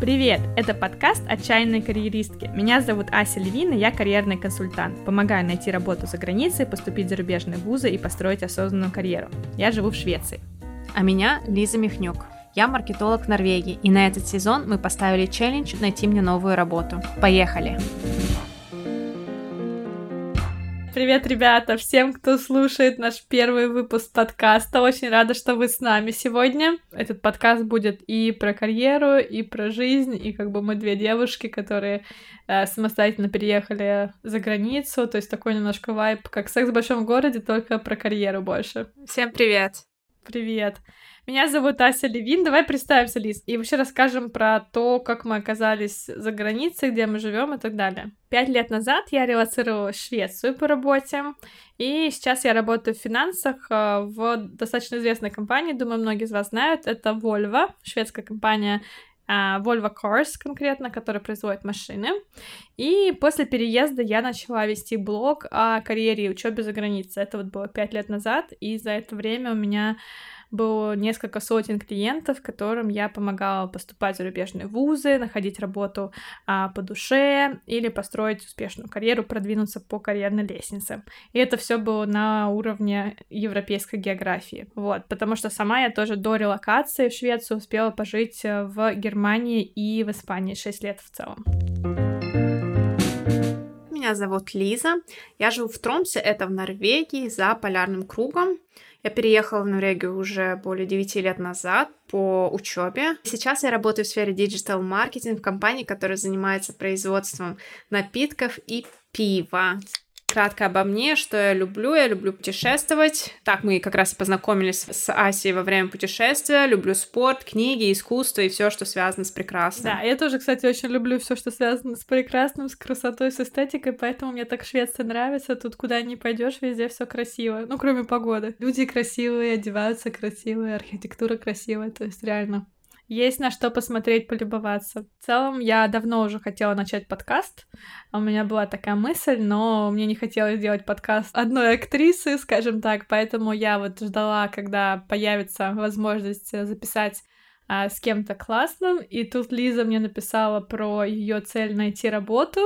Привет! Это подкаст «Отчаянные карьеристки». Меня зовут Ася Левина, я карьерный консультант. Помогаю найти работу за границей, поступить в зарубежные вузы и построить осознанную карьеру. Я живу в Швеции. А меня Лиза Михнюк. Я маркетолог Норвегии, и на этот сезон мы поставили челлендж найти мне новую работу. Поехали! Привет, ребята, всем, кто слушает наш первый выпуск подкаста. Очень рада, что вы с нами сегодня. Этот подкаст будет и про карьеру, и про жизнь, и как бы мы две девушки, которые э, самостоятельно переехали за границу, то есть такой немножко вайп, как секс в большом городе, только про карьеру больше. Всем привет! Привет! Меня зовут Ася Левин. Давай представимся, Лиз, и вообще расскажем про то, как мы оказались за границей, где мы живем и так далее. Пять лет назад я релацировала в Швецию по работе, и сейчас я работаю в финансах э, в достаточно известной компании, думаю, многие из вас знают, это Volvo, шведская компания, э, Volvo Cars конкретно, которая производит машины. И после переезда я начала вести блог о карьере и учебе за границей. Это вот было пять лет назад, и за это время у меня было несколько сотен клиентов, которым я помогала поступать в зарубежные вузы, находить работу а, по душе или построить успешную карьеру, продвинуться по карьерной лестнице. И это все было на уровне европейской географии. Вот, потому что сама я тоже до релокации в Швецию успела пожить э, в Германии и в Испании 6 лет в целом. Меня зовут Лиза. Я живу в Тромсе, это в Норвегии, за полярным кругом. Я переехала в Норвегию уже более 9 лет назад по учебе. Сейчас я работаю в сфере digital marketing в компании, которая занимается производством напитков и пива. Кратко обо мне, что я люблю. Я люблю путешествовать. Так мы как раз и познакомились с Асей во время путешествия. Люблю спорт, книги, искусство и все, что связано с прекрасным. Да, я тоже, кстати, очень люблю все, что связано с прекрасным, с красотой, с эстетикой, поэтому мне так Швеция нравится. Тут куда ни пойдешь, везде все красиво. Ну, кроме погоды. Люди красивые, одеваются красивые, архитектура красивая, то есть реально есть на что посмотреть, полюбоваться. В целом, я давно уже хотела начать подкаст. У меня была такая мысль, но мне не хотелось делать подкаст одной актрисы, скажем так, поэтому я вот ждала, когда появится возможность записать а, с кем-то классным, и тут Лиза мне написала про ее цель найти работу,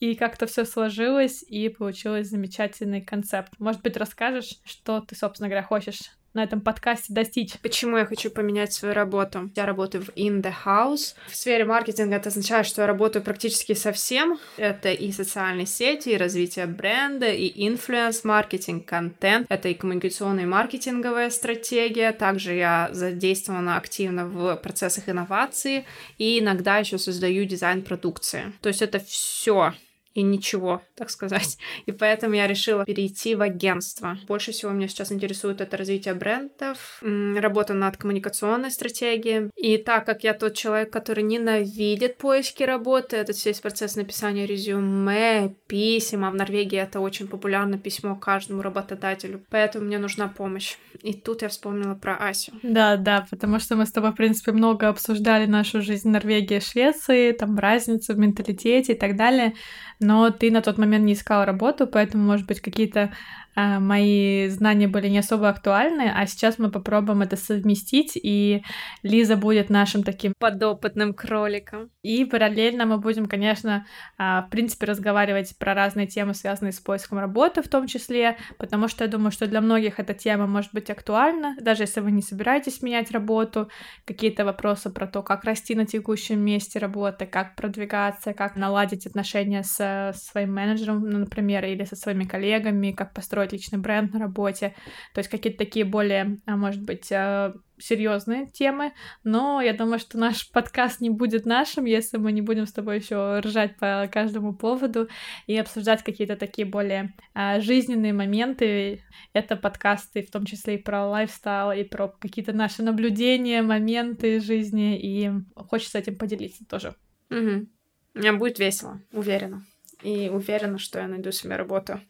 и как-то все сложилось, и получилось замечательный концепт. Может быть, расскажешь, что ты, собственно говоря, хочешь на этом подкасте достичь. Почему я хочу поменять свою работу? Я работаю в In the House. В сфере маркетинга это означает, что я работаю практически со всем. Это и социальные сети, и развитие бренда, и инфлюенс-маркетинг, контент. Это и коммуникационная и маркетинговая стратегия. Также я задействована активно в процессах инновации и иногда еще создаю дизайн продукции. То есть это все и ничего, так сказать. И поэтому я решила перейти в агентство. Больше всего меня сейчас интересует это развитие брендов, работа над коммуникационной стратегией. И так как я тот человек, который ненавидит поиски работы, этот весь процесс написания резюме, писем, а в Норвегии это очень популярно письмо каждому работодателю, поэтому мне нужна помощь. И тут я вспомнила про Асю. Да, да, потому что мы с тобой, в принципе, много обсуждали нашу жизнь в Норвегии и Швеции, там разницу в менталитете и так далее но ты на тот момент не искал работу, поэтому, может быть, какие-то мои знания были не особо актуальны, а сейчас мы попробуем это совместить, и Лиза будет нашим таким подопытным кроликом. И параллельно мы будем, конечно, а, в принципе, разговаривать про разные темы, связанные с поиском работы в том числе, потому что я думаю, что для многих эта тема может быть актуальна, даже если вы не собираетесь менять работу, какие-то вопросы про то, как расти на текущем месте работы, как продвигаться, как наладить отношения с своим менеджером, например, или со своими коллегами, как построить строить личный бренд на работе, то есть какие-то такие более, а, может быть, а, серьезные темы, но я думаю, что наш подкаст не будет нашим, если мы не будем с тобой еще ржать по каждому поводу и обсуждать какие-то такие более а, жизненные моменты. Это подкасты в том числе и про лайфстайл, и про какие-то наши наблюдения, моменты жизни, и хочется этим поделиться тоже. Угу. Мне будет весело, уверена и уверена, что я найду себе работу.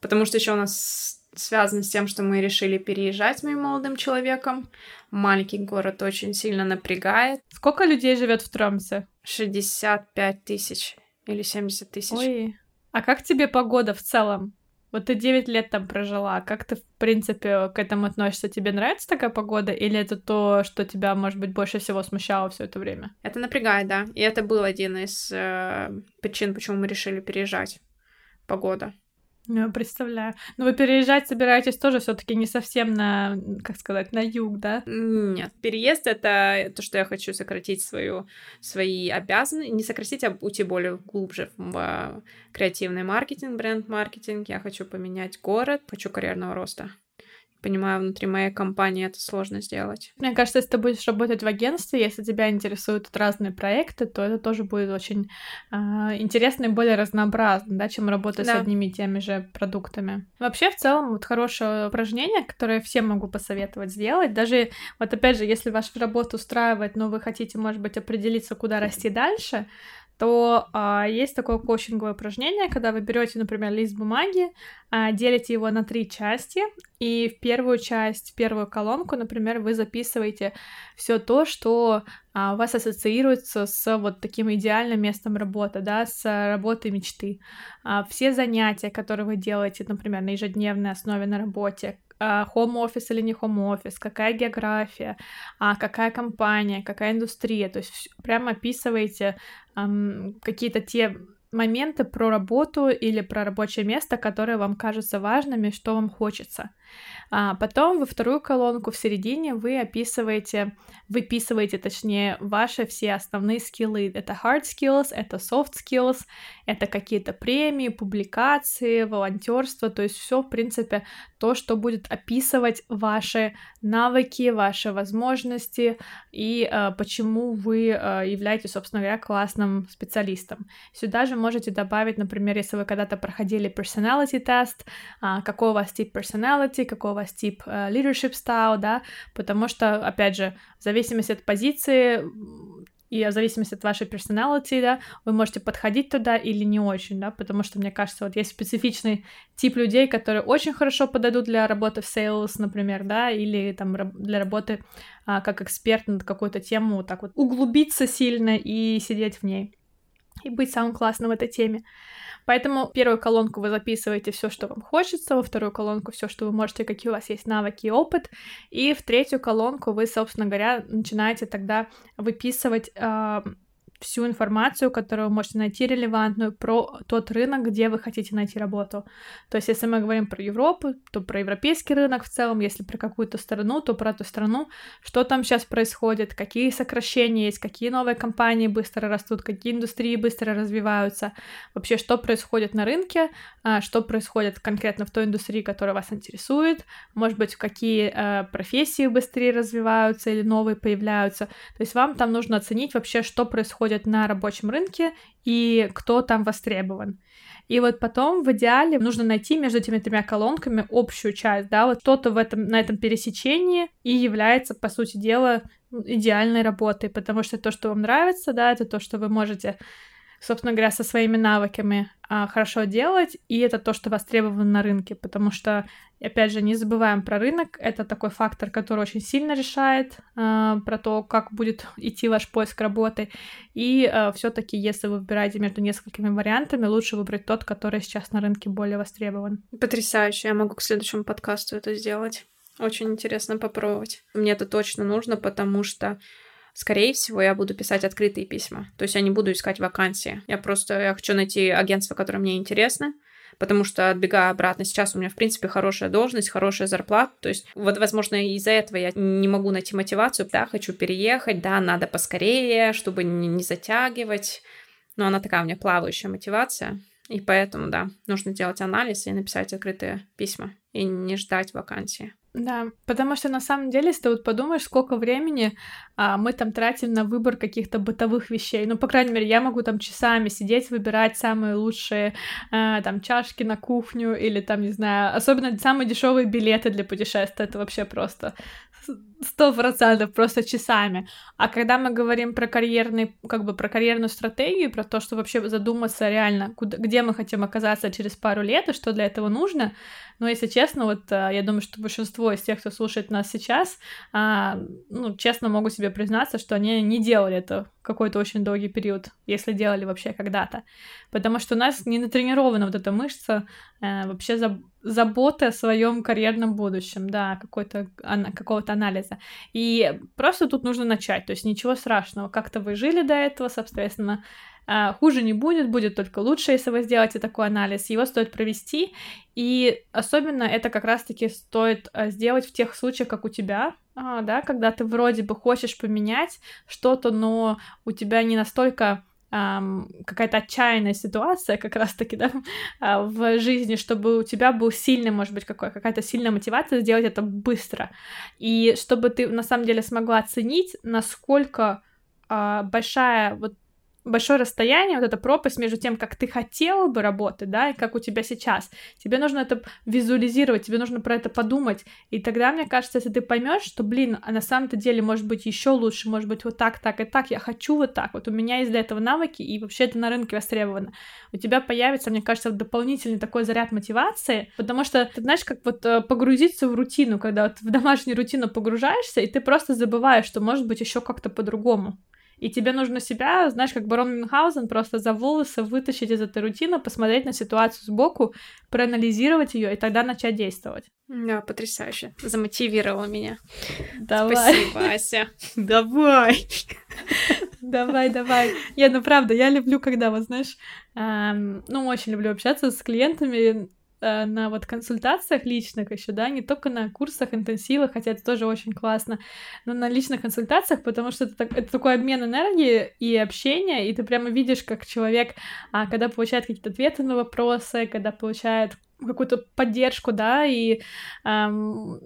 Потому что еще у нас связано с тем, что мы решили переезжать с моим молодым человеком. Маленький город очень сильно напрягает. Сколько людей живет в Тромсе? 65 тысяч или 70 тысяч. Ой, а как тебе погода в целом? Вот ты 9 лет там прожила, как ты, в принципе, к этому относишься? Тебе нравится такая погода, или это то, что тебя, может быть, больше всего смущало все это время? Это напрягает, да. И это был один из э, причин, почему мы решили переезжать. Погода. Ну, представляю. Но вы переезжать собираетесь тоже все таки не совсем на, как сказать, на юг, да? Нет. Переезд — это то, что я хочу сократить свою, свои обязанности, не сократить, а уйти более глубже в креативный маркетинг, бренд-маркетинг. Я хочу поменять город, хочу карьерного роста понимаю, внутри моей компании это сложно сделать. Мне кажется, если ты будешь работать в агентстве, если тебя интересуют разные проекты, то это тоже будет очень э, интересно и более разнообразно, да, чем работать да. с одними и теми же продуктами. Вообще, в целом, вот хорошее упражнение, которое всем могу посоветовать сделать, даже вот опять же, если ваша работа устраивает, но вы хотите, может быть, определиться, куда расти дальше, то а, есть такое коучинговое упражнение, когда вы берете, например, лист бумаги, а, делите его на три части, и в первую часть, в первую колонку, например, вы записываете все то, что а, у вас ассоциируется с вот таким идеальным местом работы, да, с работой мечты. А, все занятия, которые вы делаете, например, на ежедневной основе на работе, home офис или не home офис, какая география, а какая компания, какая индустрия, то есть прямо описываете какие-то те моменты про работу или про рабочее место, которые вам кажутся важными, что вам хочется. А потом во вторую колонку в середине вы описываете, выписываете, точнее, ваши все основные скиллы. Это hard skills, это soft skills, это какие-то премии, публикации, волонтерство, то есть все, в принципе, то, что будет описывать ваши навыки, ваши возможности и э, почему вы э, являетесь, собственно говоря, классным специалистом. Сюда же можете добавить, например, если вы когда-то проходили personality тест, э, какой у вас тип personality, какой у вас тип э, leadership style, да, потому что, опять же, в зависимости от позиции и в зависимости от вашей персоналити, да, вы можете подходить туда или не очень, да, потому что, мне кажется, вот есть специфичный тип людей, которые очень хорошо подойдут для работы в sales, например, да, или там для работы а, как эксперт над какой-то тему, вот так вот углубиться сильно и сидеть в ней и быть самым классным в этой теме. Поэтому первую колонку вы записываете все, что вам хочется, во вторую колонку все, что вы можете, какие у вас есть навыки и опыт, и в третью колонку вы, собственно говоря, начинаете тогда выписывать э, всю информацию, которую вы можете найти релевантную про тот рынок, где вы хотите найти работу. То есть, если мы говорим про Европу, то про европейский рынок в целом, если про какую-то страну, то про эту страну, что там сейчас происходит, какие сокращения есть, какие новые компании быстро растут, какие индустрии быстро развиваются, вообще, что происходит на рынке, а, что происходит конкретно в той индустрии, которая вас интересует, может быть, какие э, профессии быстрее развиваются или новые появляются. То есть, вам там нужно оценить вообще, что происходит происходит на рабочем рынке и кто там востребован. И вот потом в идеале нужно найти между этими тремя колонками общую часть, да, вот что-то в этом, на этом пересечении и является, по сути дела, идеальной работой, потому что то, что вам нравится, да, это то, что вы можете собственно говоря, со своими навыками а, хорошо делать, и это то, что востребовано на рынке, потому что, опять же, не забываем про рынок, это такой фактор, который очень сильно решает а, про то, как будет идти ваш поиск работы, и а, все-таки, если вы выбираете между несколькими вариантами, лучше выбрать тот, который сейчас на рынке более востребован. Потрясающе, я могу к следующему подкасту это сделать. Очень интересно попробовать. Мне это точно нужно, потому что скорее всего, я буду писать открытые письма. То есть я не буду искать вакансии. Я просто я хочу найти агентство, которое мне интересно, потому что отбегая обратно, сейчас у меня, в принципе, хорошая должность, хорошая зарплата, то есть вот, возможно, из-за этого я не могу найти мотивацию, да, хочу переехать, да, надо поскорее, чтобы не, затягивать, но она такая у меня плавающая мотивация, и поэтому, да, нужно делать анализ и написать открытые письма, и не ждать вакансии. Да, потому что на самом деле, если ты вот подумаешь, сколько времени а, мы там тратим на выбор каких-то бытовых вещей, ну, по крайней мере, я могу там часами сидеть, выбирать самые лучшие а, там чашки на кухню или там, не знаю, особенно самые дешевые билеты для путешествия, это вообще просто сто процентов, просто часами. А когда мы говорим про карьерный, как бы про карьерную стратегию, про то, что вообще задуматься реально, куда, где мы хотим оказаться через пару лет и что для этого нужно, но если честно, вот э, я думаю, что большинство из тех, кто слушает нас сейчас, а, ну, честно могу себе признаться, что они не делали это какой-то очень долгий период, если делали вообще когда-то. Потому что у нас не натренирована вот эта мышца э, вообще за, заботы о своем карьерном будущем, да, какой-то, какого-то анализа. И просто тут нужно начать, то есть ничего страшного. Как-то вы жили до этого, соответственно, а, хуже не будет, будет только лучше, если вы сделаете такой анализ. Его стоит провести, и особенно это как раз-таки стоит а, сделать в тех случаях, как у тебя, а, да, когда ты вроде бы хочешь поменять что-то, но у тебя не настолько какая-то отчаянная ситуация как раз-таки, да, uh, в жизни, чтобы у тебя был сильный, может быть, какой, какая-то сильная мотивация сделать это быстро. И чтобы ты на самом деле смогла оценить, насколько uh, большая вот большое расстояние, вот эта пропасть между тем, как ты хотела бы работать, да, и как у тебя сейчас. Тебе нужно это визуализировать, тебе нужно про это подумать. И тогда, мне кажется, если ты поймешь, что, блин, а на самом-то деле может быть еще лучше, может быть вот так, так и так, я хочу вот так, вот у меня есть для этого навыки, и вообще это на рынке востребовано. У тебя появится, мне кажется, дополнительный такой заряд мотивации, потому что ты знаешь, как вот э, погрузиться в рутину, когда вот в домашнюю рутину погружаешься, и ты просто забываешь, что может быть еще как-то по-другому. И тебе нужно себя, знаешь, как барон Мюнхгаузен, просто за волосы вытащить из этой рутины, посмотреть на ситуацию сбоку, проанализировать ее и тогда начать действовать. Да, потрясающе. Замотивировала меня. Давай. Спасибо, Ася. Давай. Давай, давай. Я, ну правда, я люблю, когда, вот знаешь, эм, ну, очень люблю общаться с клиентами, на вот консультациях личных еще, да, не только на курсах, интенсивах, хотя это тоже очень классно, но на личных консультациях, потому что это, так, это такой обмен энергии и общения, и ты прямо видишь, как человек, а, когда получает какие-то ответы на вопросы, когда получает какую-то поддержку, да, и эм,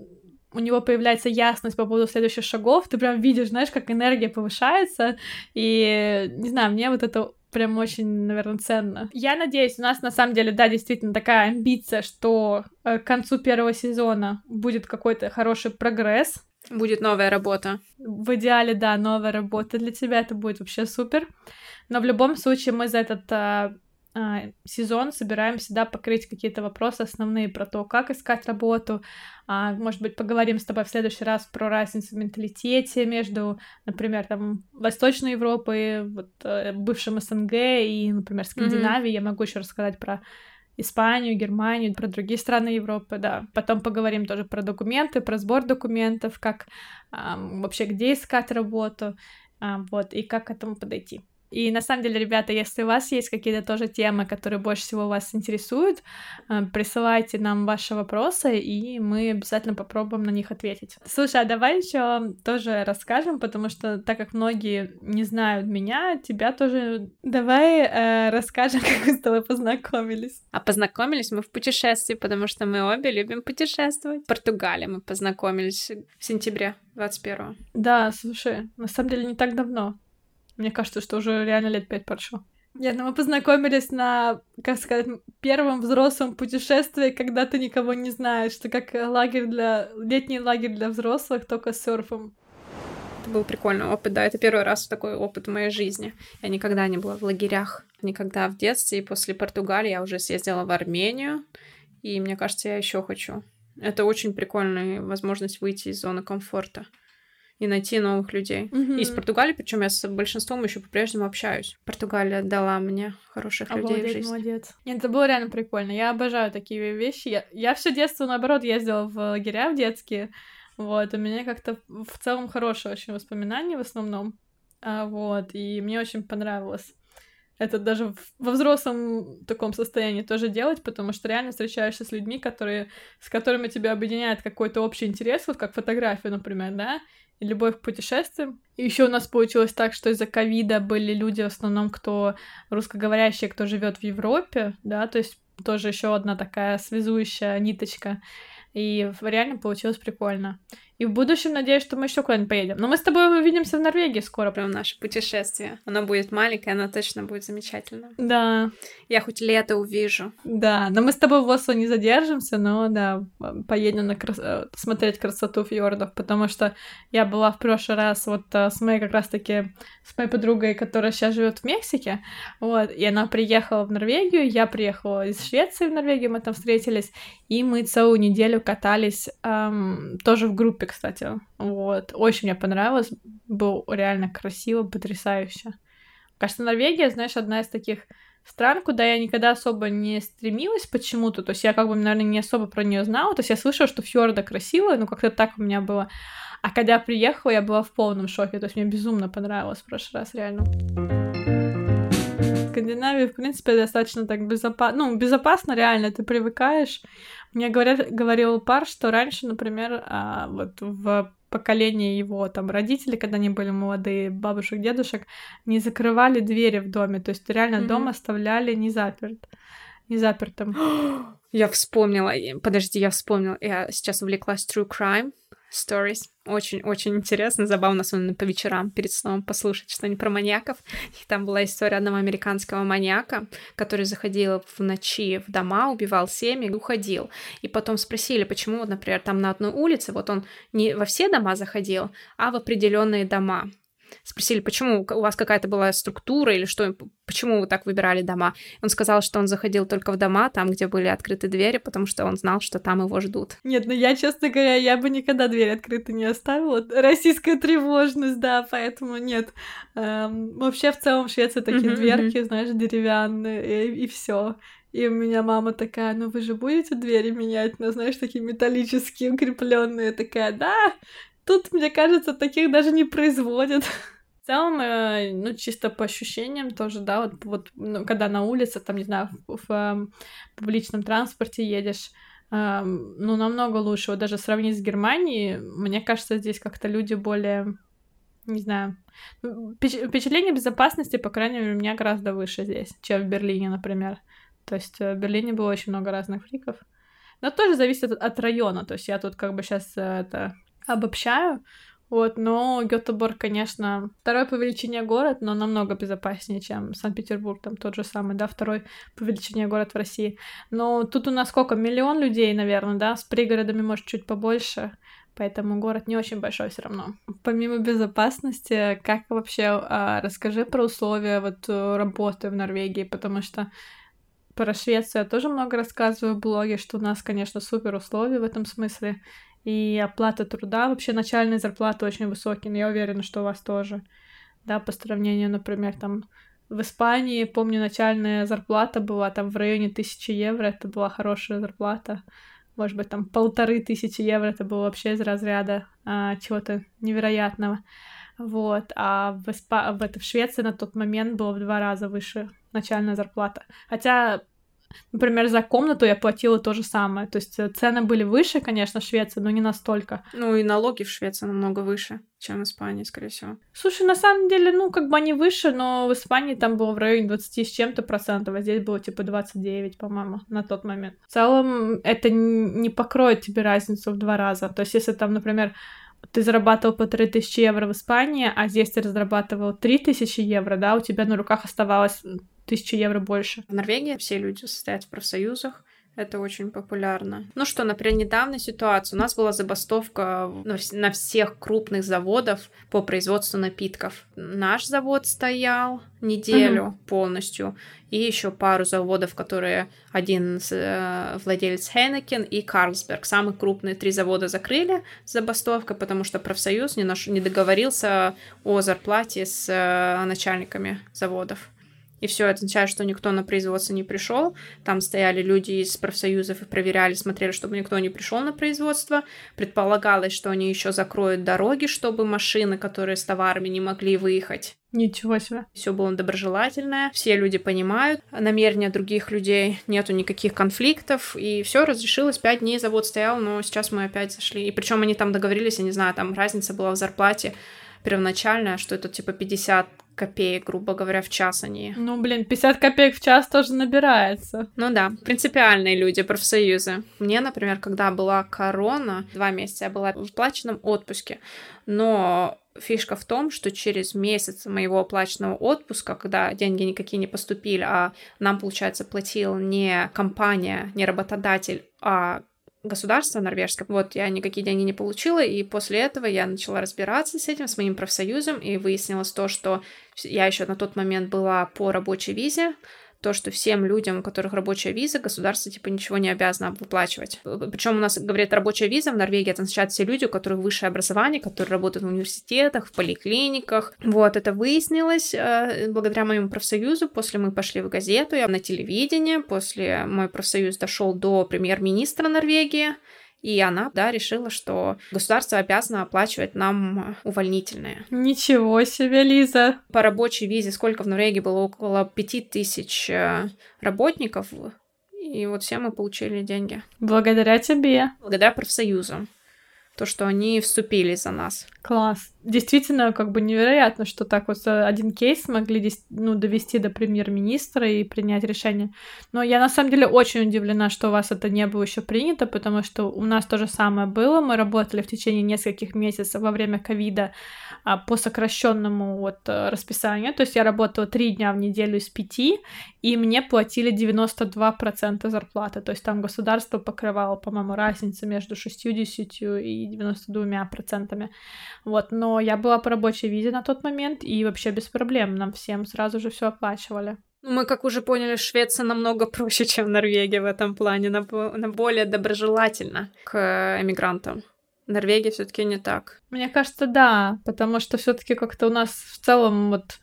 у него появляется ясность по поводу следующих шагов, ты прям видишь, знаешь, как энергия повышается, и, не знаю, мне вот это прям очень, наверное, ценно. Я надеюсь, у нас на самом деле, да, действительно такая амбиция, что э, к концу первого сезона будет какой-то хороший прогресс. Будет новая работа. В идеале, да, новая работа для тебя, это будет вообще супер. Но в любом случае мы за этот а, сезон собираемся, да, покрыть какие-то вопросы основные про то, как искать работу. А, может быть, поговорим с тобой в следующий раз про разницу в менталитете между, например, там, Восточной Европой, вот, э, бывшим СНГ и, например, Скандинавией. Mm-hmm. Я могу еще рассказать про Испанию, Германию, про другие страны Европы, да. Потом поговорим тоже про документы, про сбор документов, как а, вообще где искать работу, а, вот, и как к этому подойти. И на самом деле, ребята, если у вас есть какие-то тоже темы, которые больше всего вас интересуют, э, присылайте нам ваши вопросы, и мы обязательно попробуем на них ответить. Слушай, а давай еще тоже расскажем, потому что так как многие не знают меня, тебя тоже давай э, расскажем, как мы с тобой познакомились. А познакомились мы в путешествии, потому что мы обе любим путешествовать. В Португалии мы познакомились в сентябре 21 Да, слушай, на самом деле не так давно. Мне кажется, что уже реально лет пять прошло. Нет, ну мы познакомились на, как сказать, первом взрослом путешествии, когда ты никого не знаешь, что как лагерь для... летний лагерь для взрослых, только с серфом. Это был прикольный опыт, да, это первый раз такой опыт в моей жизни. Я никогда не была в лагерях, никогда в детстве, и после Португалии я уже съездила в Армению, и мне кажется, я еще хочу. Это очень прикольная возможность выйти из зоны комфорта и найти новых людей. Mm-hmm. Из Португалии, причем я с большинством еще по-прежнему общаюсь. Португалия дала мне хороших Обалдеть, людей в жизни. молодец. Нет, это было реально прикольно. Я обожаю такие вещи. Я, я все детство, наоборот, ездила в лагеря в детские. Вот, у меня как-то в целом хорошие очень воспоминания в основном. А, вот, и мне очень понравилось это даже во взрослом таком состоянии тоже делать, потому что реально встречаешься с людьми, которые, с которыми тебя объединяет какой-то общий интерес, вот как фотография, например, да, и любовь к путешествиям. И еще у нас получилось так, что из-за ковида были люди в основном, кто русскоговорящие, кто живет в Европе, да, то есть тоже еще одна такая связующая ниточка. И реально получилось прикольно. И в будущем надеюсь, что мы еще куда-нибудь поедем. Но мы с тобой увидимся в Норвегии скоро. Прям наше путешествие. Оно будет маленькое, оно точно будет замечательно. Да. Я хоть лето увижу. Да, но мы с тобой в Осло не задержимся, но да, поедем на крас... Э, смотреть красоту фьордов, потому что я была в прошлый раз вот э, с моей как раз-таки с моей подругой, которая сейчас живет в Мексике, вот, и она приехала в Норвегию, я приехала из Швеции в Норвегию, мы там встретились, и мы целую неделю катались эм, тоже в группе, кстати, вот, очень мне понравилось, было реально красиво, потрясающе. Кажется, Норвегия, знаешь, одна из таких стран, куда я никогда особо не стремилась почему-то, то есть я как бы, наверное, не особо про нее знала, то есть я слышала, что фьорда красивая, но как-то так у меня было. А когда приехала, я была в полном шоке, то есть мне безумно понравилось в прошлый раз, реально. Скандинавии, в принципе, достаточно так безопасно, ну, безопасно реально, ты привыкаешь. Мне говорят, говорил пар, что раньше, например, а, вот в поколение его там родители, когда они были молодые, бабушек, дедушек, не закрывали двери в доме, то есть реально mm-hmm. дом оставляли не заперт, не запертым. Я вспомнила, подожди, я вспомнила, я сейчас увлеклась True Crime Stories. Очень-очень интересно, забавно, особенно по вечерам перед сном послушать что-нибудь про маньяков. И там была история одного американского маньяка, который заходил в ночи в дома, убивал семьи и уходил. И потом спросили, почему, например, там на одной улице, вот он не во все дома заходил, а в определенные дома спросили, почему у вас какая-то была структура или что, почему вы так выбирали дома. Он сказал, что он заходил только в дома, там, где были открыты двери, потому что он знал, что там его ждут. Нет, ну я, честно говоря, я бы никогда дверь открытой не оставила. Российская тревожность, да, поэтому нет. Эм, вообще, в целом, в Швеции такие mm-hmm, дверки, знаешь, деревянные, и, и все. И у меня мама такая, ну вы же будете двери менять, ну знаешь, такие металлические, укрепленные, такая, да, Тут, мне кажется, таких даже не производят. В целом, э, ну, чисто по ощущениям тоже, да, вот, вот ну, когда на улице, там, не знаю, в, в, в эм, публичном транспорте едешь, э, ну, намного лучше. Вот даже сравнить с Германией, мне кажется, здесь как-то люди более, не знаю, ну, впечатление безопасности, по крайней мере, у меня гораздо выше здесь, чем в Берлине, например. То есть э, в Берлине было очень много разных фриков. Но тоже зависит от, района. То есть я тут как бы сейчас э, это обобщаю. Вот, но Гетеборг, конечно, второй по величине город, но намного безопаснее, чем Санкт-Петербург, там тот же самый, да, второй по величине город в России. Но тут у нас сколько? Миллион людей, наверное, да, с пригородами, может, чуть побольше, поэтому город не очень большой все равно. Помимо безопасности, как вообще, а, расскажи про условия вот работы в Норвегии, потому что про Швецию я тоже много рассказываю в блоге, что у нас, конечно, супер условия в этом смысле и оплата труда, вообще начальные зарплаты очень высокие, но я уверена, что у вас тоже, да, по сравнению, например, там в Испании, помню, начальная зарплата была там в районе тысячи евро, это была хорошая зарплата, может быть, там полторы тысячи евро, это было вообще из разряда а, чего-то невероятного. Вот, а в, Испа... в, это, в Швеции на тот момент было в два раза выше начальная зарплата. Хотя Например, за комнату я платила то же самое. То есть э, цены были выше, конечно, в Швеции, но не настолько. Ну и налоги в Швеции намного выше, чем в Испании, скорее всего. Слушай, на самом деле, ну, как бы они выше, но в Испании там было в районе 20 с чем-то процентов, а здесь было типа 29, по-моему, на тот момент. В целом, это не покроет тебе разницу в два раза. То есть, если там, например, ты зарабатывал по 3000 евро в Испании, а здесь ты разрабатывал 3000 евро, да, у тебя на руках оставалось тысячи евро больше. В Норвегии все люди состоят в профсоюзах, это очень популярно. Ну что, например, недавняя ситуация. У нас была забастовка на всех крупных заводах по производству напитков. Наш завод стоял неделю mm-hmm. полностью. И еще пару заводов, которые один э, владелец Хейнекен и Карлсберг. Самые крупные три завода закрыли забастовкой, потому что профсоюз не, наш... не договорился о зарплате с э, начальниками заводов и все это означает, что никто на производство не пришел. Там стояли люди из профсоюзов и проверяли, смотрели, чтобы никто не пришел на производство. Предполагалось, что они еще закроют дороги, чтобы машины, которые с товарами не могли выехать. Ничего себе. Все было доброжелательное, все люди понимают намерения других людей, нету никаких конфликтов, и все разрешилось. Пять дней завод стоял, но сейчас мы опять зашли. И причем они там договорились, я не знаю, там разница была в зарплате первоначальная, что это типа 50 копеек, грубо говоря, в час они. Ну, блин, 50 копеек в час тоже набирается. Ну да, принципиальные люди, профсоюзы. Мне, например, когда была корона, два месяца я была в плаченном отпуске, но фишка в том, что через месяц моего оплаченного отпуска, когда деньги никакие не поступили, а нам, получается, платил не компания, не работодатель, а государство норвежское. Вот я никакие деньги не получила, и после этого я начала разбираться с этим, с моим профсоюзом, и выяснилось то, что я еще на тот момент была по рабочей визе, то, что всем людям, у которых рабочая виза, государство типа ничего не обязано выплачивать. Причем у нас говорят рабочая виза в Норвегии, это означает все люди, у которых высшее образование, которые работают в университетах, в поликлиниках. Вот, это выяснилось э, благодаря моему профсоюзу. После мы пошли в газету, я на телевидение, после мой профсоюз дошел до премьер-министра Норвегии, и она, да, решила, что государство обязано оплачивать нам увольнительные. Ничего себе, Лиза! По рабочей визе сколько в Норвегии было? Около пяти тысяч э, работников. И вот все мы получили деньги. Благодаря тебе. Благодаря профсоюзу то, что они вступили за нас. Класс. Действительно, как бы невероятно, что так вот один кейс смогли ну, довести до премьер-министра и принять решение. Но я на самом деле очень удивлена, что у вас это не было еще принято, потому что у нас то же самое было. Мы работали в течение нескольких месяцев во время ковида а, по сокращенному вот э, расписанию. То есть я работала три дня в неделю из пяти, и мне платили 92% зарплаты. То есть там государство покрывало, по-моему, разницу между 60 и 92%. Вот, но я была по рабочей визе на тот момент, и вообще без проблем. Нам всем сразу же все оплачивали. Ну, мы, как уже поняли, Швеция намного проще, чем Норвегия в этом плане, на, на более доброжелательно к эмигрантам. Норвегия все-таки не так. Мне кажется, да, потому что все-таки как-то у нас в целом вот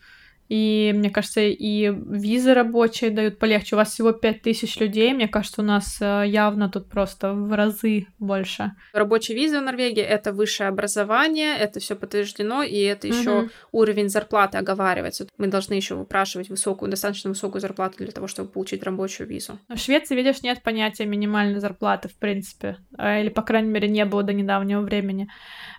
и, мне кажется, и визы рабочие дают полегче. У вас всего 5000 людей, мне кажется, у нас э, явно тут просто в разы больше. Рабочие визы в Норвегии — это высшее образование, это все подтверждено, и это еще угу. уровень зарплаты оговаривается. Мы должны еще выпрашивать высокую, достаточно высокую зарплату для того, чтобы получить рабочую визу. В Швеции, видишь, нет понятия минимальной зарплаты, в принципе. А, или, по крайней мере, не было до недавнего времени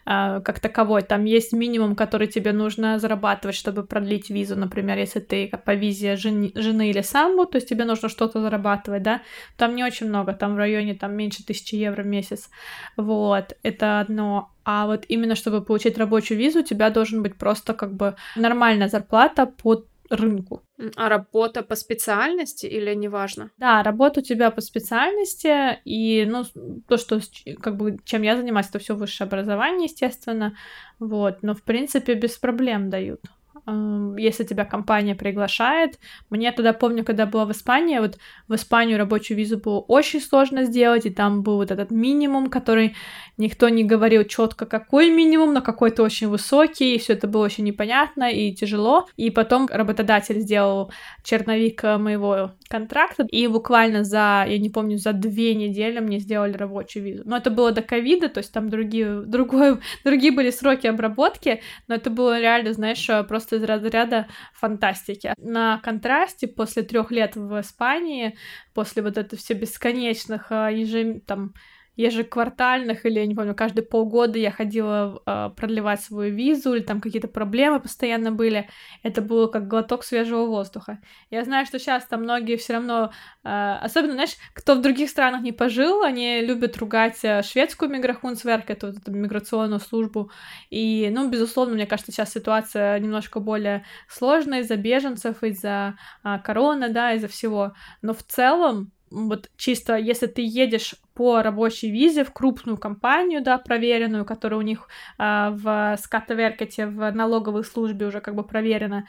а, как таковой. Там есть минимум, который тебе нужно зарабатывать, чтобы продлить визу например, если ты по визе жени, жены или самбу, то есть тебе нужно что-то зарабатывать, да, там не очень много, там в районе там меньше тысячи евро в месяц, вот, это одно. А вот именно чтобы получить рабочую визу, у тебя должен быть просто как бы нормальная зарплата под рынку. А работа по специальности или неважно? Да, работа у тебя по специальности, и, ну, то, что, как бы, чем я занимаюсь, это все высшее образование, естественно, вот, но, в принципе, без проблем дают если тебя компания приглашает. Мне тогда помню, когда была в Испании, вот в Испанию рабочую визу было очень сложно сделать, и там был вот этот минимум, который никто не говорил четко, какой минимум, но какой-то очень высокий, и все это было очень непонятно и тяжело. И потом работодатель сделал черновик э, моего контракта, и буквально за, я не помню, за две недели мне сделали рабочую визу. Но это было до ковида, то есть там другие, другой, другие были сроки обработки, но это было реально, знаешь, просто просто из разряда фантастики. На контрасте после трех лет в Испании, после вот этого все бесконечных а, ежем, там, ежеквартальных, или я не помню, каждые полгода я ходила э, продлевать свою визу, или там какие-то проблемы постоянно были. Это было как глоток свежего воздуха. Я знаю, что сейчас там многие все равно, э, особенно, знаешь, кто в других странах не пожил, они любят ругать э, шведскую миграхунсверк, эту, эту миграционную службу. И, ну, безусловно, мне кажется, сейчас ситуация немножко более сложная из-за беженцев, из-за э, короны, да, из-за всего. Но в целом вот чисто если ты едешь по рабочей визе в крупную компанию, да, проверенную, которая у них э, в Скаттаверкете, в налоговой службе уже как бы проверена,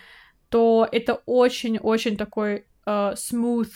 то это очень-очень такой э, smooth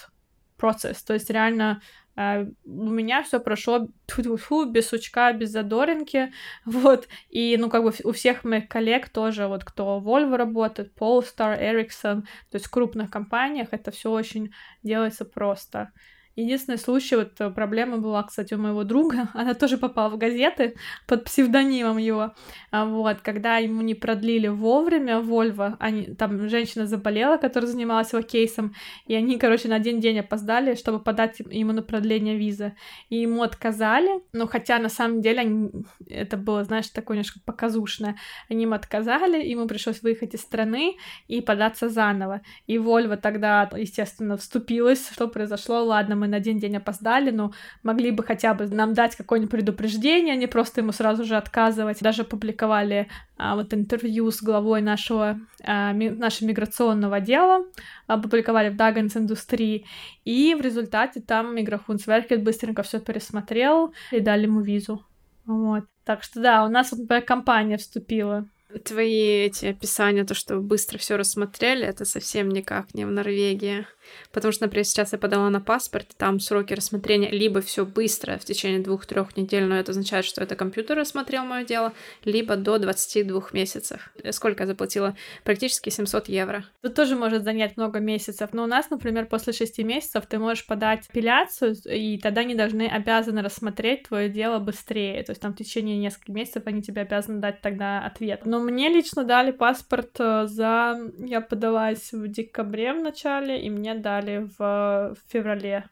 процесс, то есть реально Uh, у меня все прошло тьфу без сучка, без задоринки, вот, и, ну, как бы у всех моих коллег тоже, вот, кто Volvo работает, Polestar, Ericsson, то есть в крупных компаниях это все очень делается просто. Единственный случай, вот э, проблема была, кстати, у моего друга, она тоже попала в газеты под псевдонимом его, а вот, когда ему не продлили вовремя Вольво, они, там женщина заболела, которая занималась его кейсом, и они, короче, на один день опоздали, чтобы подать ему на продление визы, и ему отказали, но хотя на самом деле они, это было, знаешь, такое немножко показушное, они ему отказали, ему пришлось выехать из страны и податься заново, и Вольво тогда, естественно, вступилась, что произошло, ладно, мы на один день опоздали, но могли бы хотя бы нам дать какое-нибудь предупреждение, а не просто ему сразу же отказывать. Даже публиковали а, вот интервью с главой нашего, а, ми, нашего миграционного отдела, опубликовали в Дагганс индустрии, и в результате там Миграхунсверкет быстренько все пересмотрел и дали ему визу. Вот. Так что да, у нас вот компания вступила Твои эти описания, то, что быстро все рассмотрели, это совсем никак не в Норвегии. Потому что, например, сейчас я подала на паспорт, там сроки рассмотрения либо все быстро в течение двух-трех недель, но это означает, что это компьютер рассмотрел мое дело, либо до 22 месяцев. Сколько я заплатила? Практически 700 евро. Это тоже может занять много месяцев. Но у нас, например, после 6 месяцев ты можешь подать апелляцию, и тогда они должны обязаны рассмотреть твое дело быстрее. То есть там в течение нескольких месяцев они тебе обязаны дать тогда ответ. Но мне лично дали паспорт э, за... Я подалась в декабре в начале, и мне дали в феврале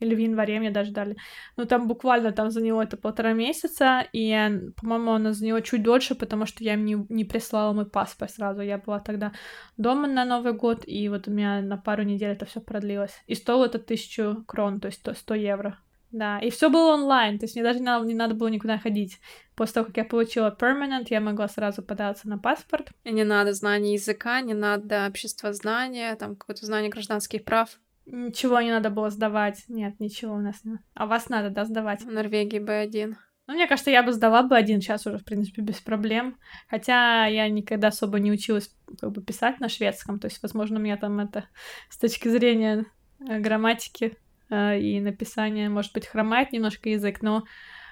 или в январе мне даже дали. Ну, там буквально там за него это полтора месяца, и, по-моему, она за него чуть дольше, потому что я им не, не прислала мой паспорт сразу. Я была тогда дома на Новый год, и вот у меня на пару недель это все продлилось. И стоило это тысячу крон, то есть 100 евро. Да, и все было онлайн, то есть мне даже не надо, не надо было никуда ходить. После того, как я получила permanent, я могла сразу податься на паспорт. И не надо знания языка, не надо общество знания, там какое-то знание гражданских прав. Ничего не надо было сдавать. Нет, ничего у нас не. А вас надо, да, сдавать? В Норвегии B1. Ну, мне кажется, я бы сдала бы один час уже, в принципе, без проблем. Хотя я никогда особо не училась как бы писать на шведском. То есть, возможно, у меня там это с точки зрения э, грамматики и написания, может быть, хромает немножко язык, но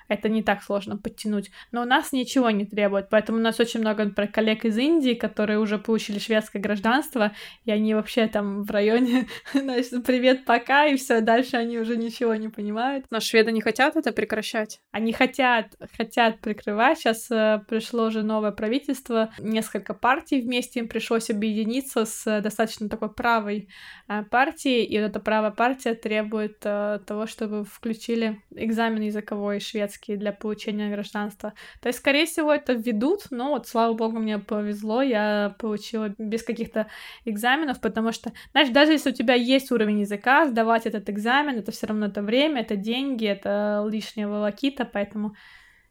это не так сложно подтянуть. Но у нас ничего не требует, поэтому у нас очень много, например, коллег из Индии, которые уже получили шведское гражданство, и они вообще там в районе, значит, привет, пока, и все, дальше они уже ничего не понимают. Но шведы не хотят это прекращать? Они хотят, хотят прикрывать. Сейчас э, пришло уже новое правительство, несколько партий вместе им пришлось объединиться с э, достаточно такой правой э, партией, и вот эта правая партия требует э, того, чтобы включили экзамен языковой шведский немецкий для получения гражданства. То есть, скорее всего, это введут, но вот, слава богу, мне повезло, я получила без каких-то экзаменов, потому что, знаешь, даже если у тебя есть уровень языка, сдавать этот экзамен, это все равно это время, это деньги, это лишняя волокита, поэтому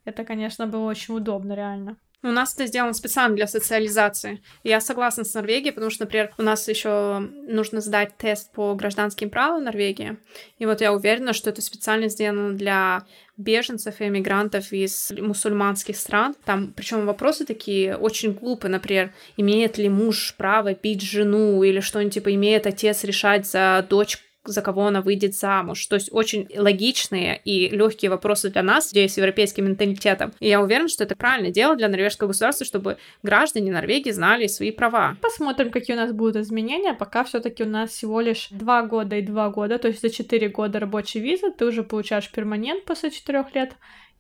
это, конечно, было очень удобно, реально. У нас это сделано специально для социализации. Я согласна с Норвегией, потому что, например, у нас еще нужно сдать тест по гражданским правам Норвегии. И вот я уверена, что это специально сделано для беженцев и эмигрантов из мусульманских стран. Там, причем вопросы такие очень глупые, например, имеет ли муж право пить жену или что-нибудь типа имеет отец решать за дочь за кого она выйдет замуж. То есть очень логичные и легкие вопросы для нас, людей с европейским менталитетом. И я уверена, что это правильное дело для норвежского государства, чтобы граждане Норвегии знали свои права. Посмотрим, какие у нас будут изменения. Пока все-таки у нас всего лишь два года и два года, то есть за четыре года рабочей визы ты уже получаешь перманент после четырех лет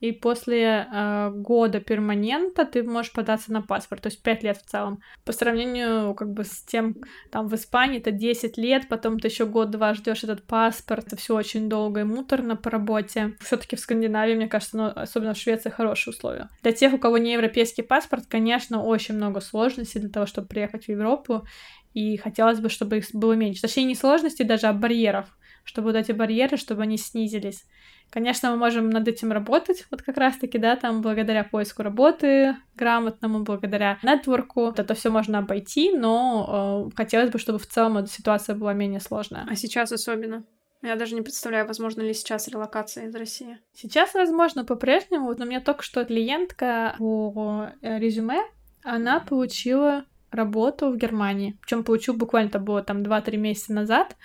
и после э, года перманента ты можешь податься на паспорт, то есть 5 лет в целом. По сравнению как бы с тем, там в Испании это 10 лет, потом ты еще год-два ждешь этот паспорт, это все очень долго и муторно по работе. Все-таки в Скандинавии, мне кажется, ну, особенно в Швеции хорошие условия. Для тех, у кого не европейский паспорт, конечно, очень много сложностей для того, чтобы приехать в Европу, и хотелось бы, чтобы их было меньше. Точнее, не сложностей даже, а барьеров, чтобы вот эти барьеры, чтобы они снизились. Конечно, мы можем над этим работать, вот как раз-таки, да, там благодаря поиску работы грамотному, благодаря нетворку. Это все можно обойти, но э, хотелось бы, чтобы в целом эта ситуация была менее сложная. А сейчас особенно? Я даже не представляю, возможно ли сейчас релокация из России. Сейчас, возможно, по-прежнему. Вот у меня только что клиентка по э, резюме, она получила работу в Германии. Причем получила буквально это было там 2-3 месяца назад.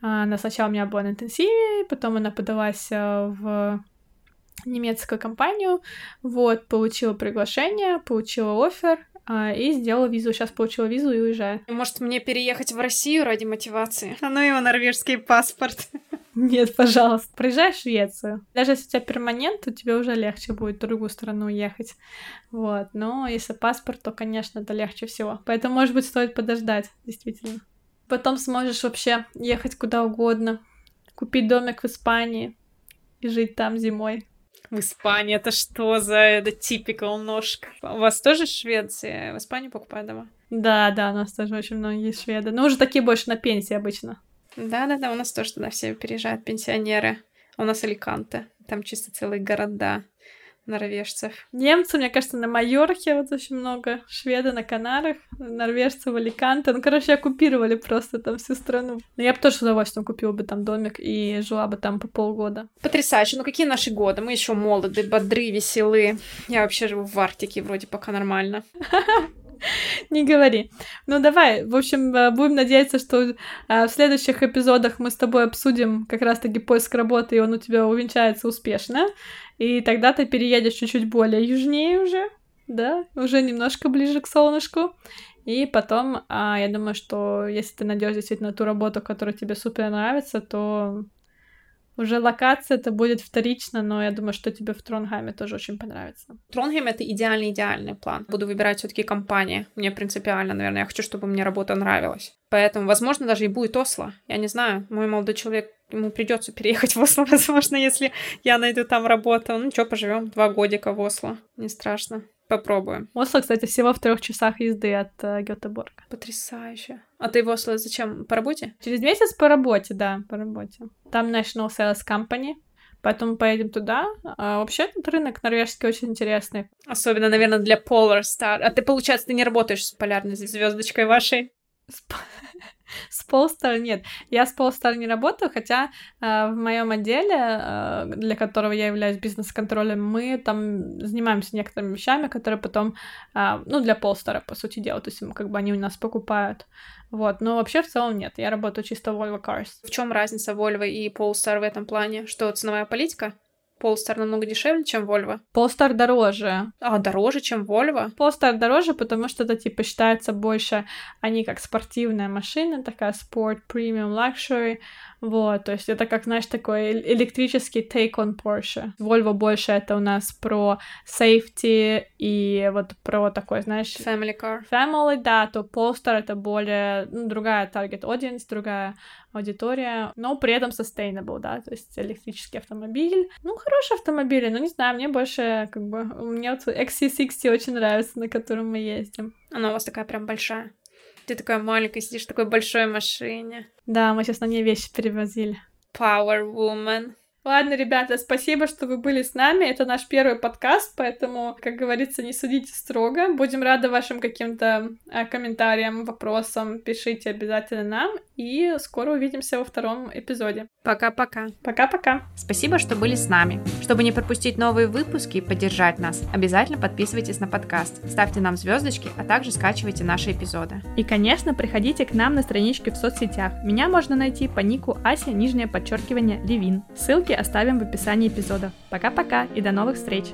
Она сначала у меня была на интенсиве, потом она подалась э, в немецкую компанию, вот, получила приглашение, получила офер, а, и сделала визу. Сейчас получила визу и уезжаю. Может, мне переехать в Россию ради мотивации? А ну его норвежский паспорт. Нет, пожалуйста. Приезжай в Швецию. Даже если у тебя перманент, то тебе уже легче будет в другую страну уехать. Вот. Но если паспорт, то, конечно, это легче всего. Поэтому, может быть, стоит подождать, действительно. Потом сможешь вообще ехать куда угодно, купить домик в Испании и жить там зимой. В Испании это что за это типикал ножка? У вас тоже Швеция? В Испании покупают дома? Да, да, у нас тоже очень многие шведы. Но уже такие больше на пенсии обычно. Да-да-да, у нас тоже туда все переезжают, пенсионеры. У нас Аликанте, там чисто целые города норвежцев. Немцы, мне кажется, на Майорке вот очень много, шведы на Канарах, норвежцы в Аликанте. Ну, короче, оккупировали просто там всю страну. Но я бы тоже с удовольствием купила бы там домик и жила бы там по полгода. Потрясающе. Ну, какие наши годы? Мы еще молоды, бодры, веселы. Я вообще живу в Арктике, вроде пока нормально. Не говори. Ну давай, в общем, э, будем надеяться, что э, в следующих эпизодах мы с тобой обсудим как раз-таки поиск работы, и он у тебя увенчается успешно. И тогда ты переедешь чуть-чуть более южнее уже, да, уже немножко ближе к солнышку. И потом, а, я думаю, что если ты найдешь действительно ту работу, которая тебе супер нравится, то уже локация это будет вторично, но я думаю, что тебе в Тронхайме тоже очень понравится. Тронхайм — это идеальный-идеальный план. Буду выбирать все таки компании. Мне принципиально, наверное, я хочу, чтобы мне работа нравилась. Поэтому, возможно, даже и будет Осло. Я не знаю, мой молодой человек, ему придется переехать в Осло, возможно, если я найду там работу. Ну, что, поживем два годика в Осло. Не страшно. Попробуем. Осло, кстати, всего в трех часах езды от э, Гетеборга. Потрясающе. А ты в Осло зачем? По работе? Через месяц по работе, да, по работе. Там National Sales Company, поэтому поедем туда. А вообще этот рынок норвежский очень интересный. Особенно, наверное, для Polar Star. А ты, получается, ты не работаешь с полярной звездочкой вашей? С Polestar нет. Я с Polestar не работаю, хотя э, в моем отделе, э, для которого я являюсь бизнес-контролем, мы там занимаемся некоторыми вещами, которые потом, э, ну, для Polestar, по сути дела, то есть как бы они у нас покупают. Вот, но вообще в целом нет, я работаю чисто Volvo Cars. В чем разница Volvo и Polestar в этом плане? Что, ценовая политика? Polestar намного дешевле, чем Volvo? Polestar дороже. А, дороже, чем Volvo? Polestar дороже, потому что это, типа, считается больше, они как спортивная машина, такая спорт, премиум, luxury, вот, то есть это как, знаешь, такой электрический take on Porsche. Volvo больше это у нас про safety и вот про такой, знаешь... Family car. Family, да, то Polestar это более, ну, другая target audience, другая аудитория, но при этом sustainable, да, то есть электрический автомобиль. Ну, хороший автомобиль, но не знаю, мне больше, как бы, мне вот XC60 очень нравится, на котором мы ездим. Она у вас такая прям большая. Ты такая маленькая, сидишь в такой большой машине. Да, мы сейчас на ней вещи перевозили. Power Woman. Ладно, ребята, спасибо, что вы были с нами. Это наш первый подкаст, поэтому, как говорится, не судите строго. Будем рады вашим каким-то а, комментариям, вопросам. Пишите обязательно нам. И скоро увидимся во втором эпизоде. Пока-пока. Пока-пока. Спасибо, что были с нами. Чтобы не пропустить новые выпуски и поддержать нас, обязательно подписывайтесь на подкаст, ставьте нам звездочки, а также скачивайте наши эпизоды. И, конечно, приходите к нам на страничке в соцсетях. Меня можно найти по нику Ася, нижнее подчеркивание, Левин. Ссылки оставим в описании эпизода. Пока-пока и до новых встреч!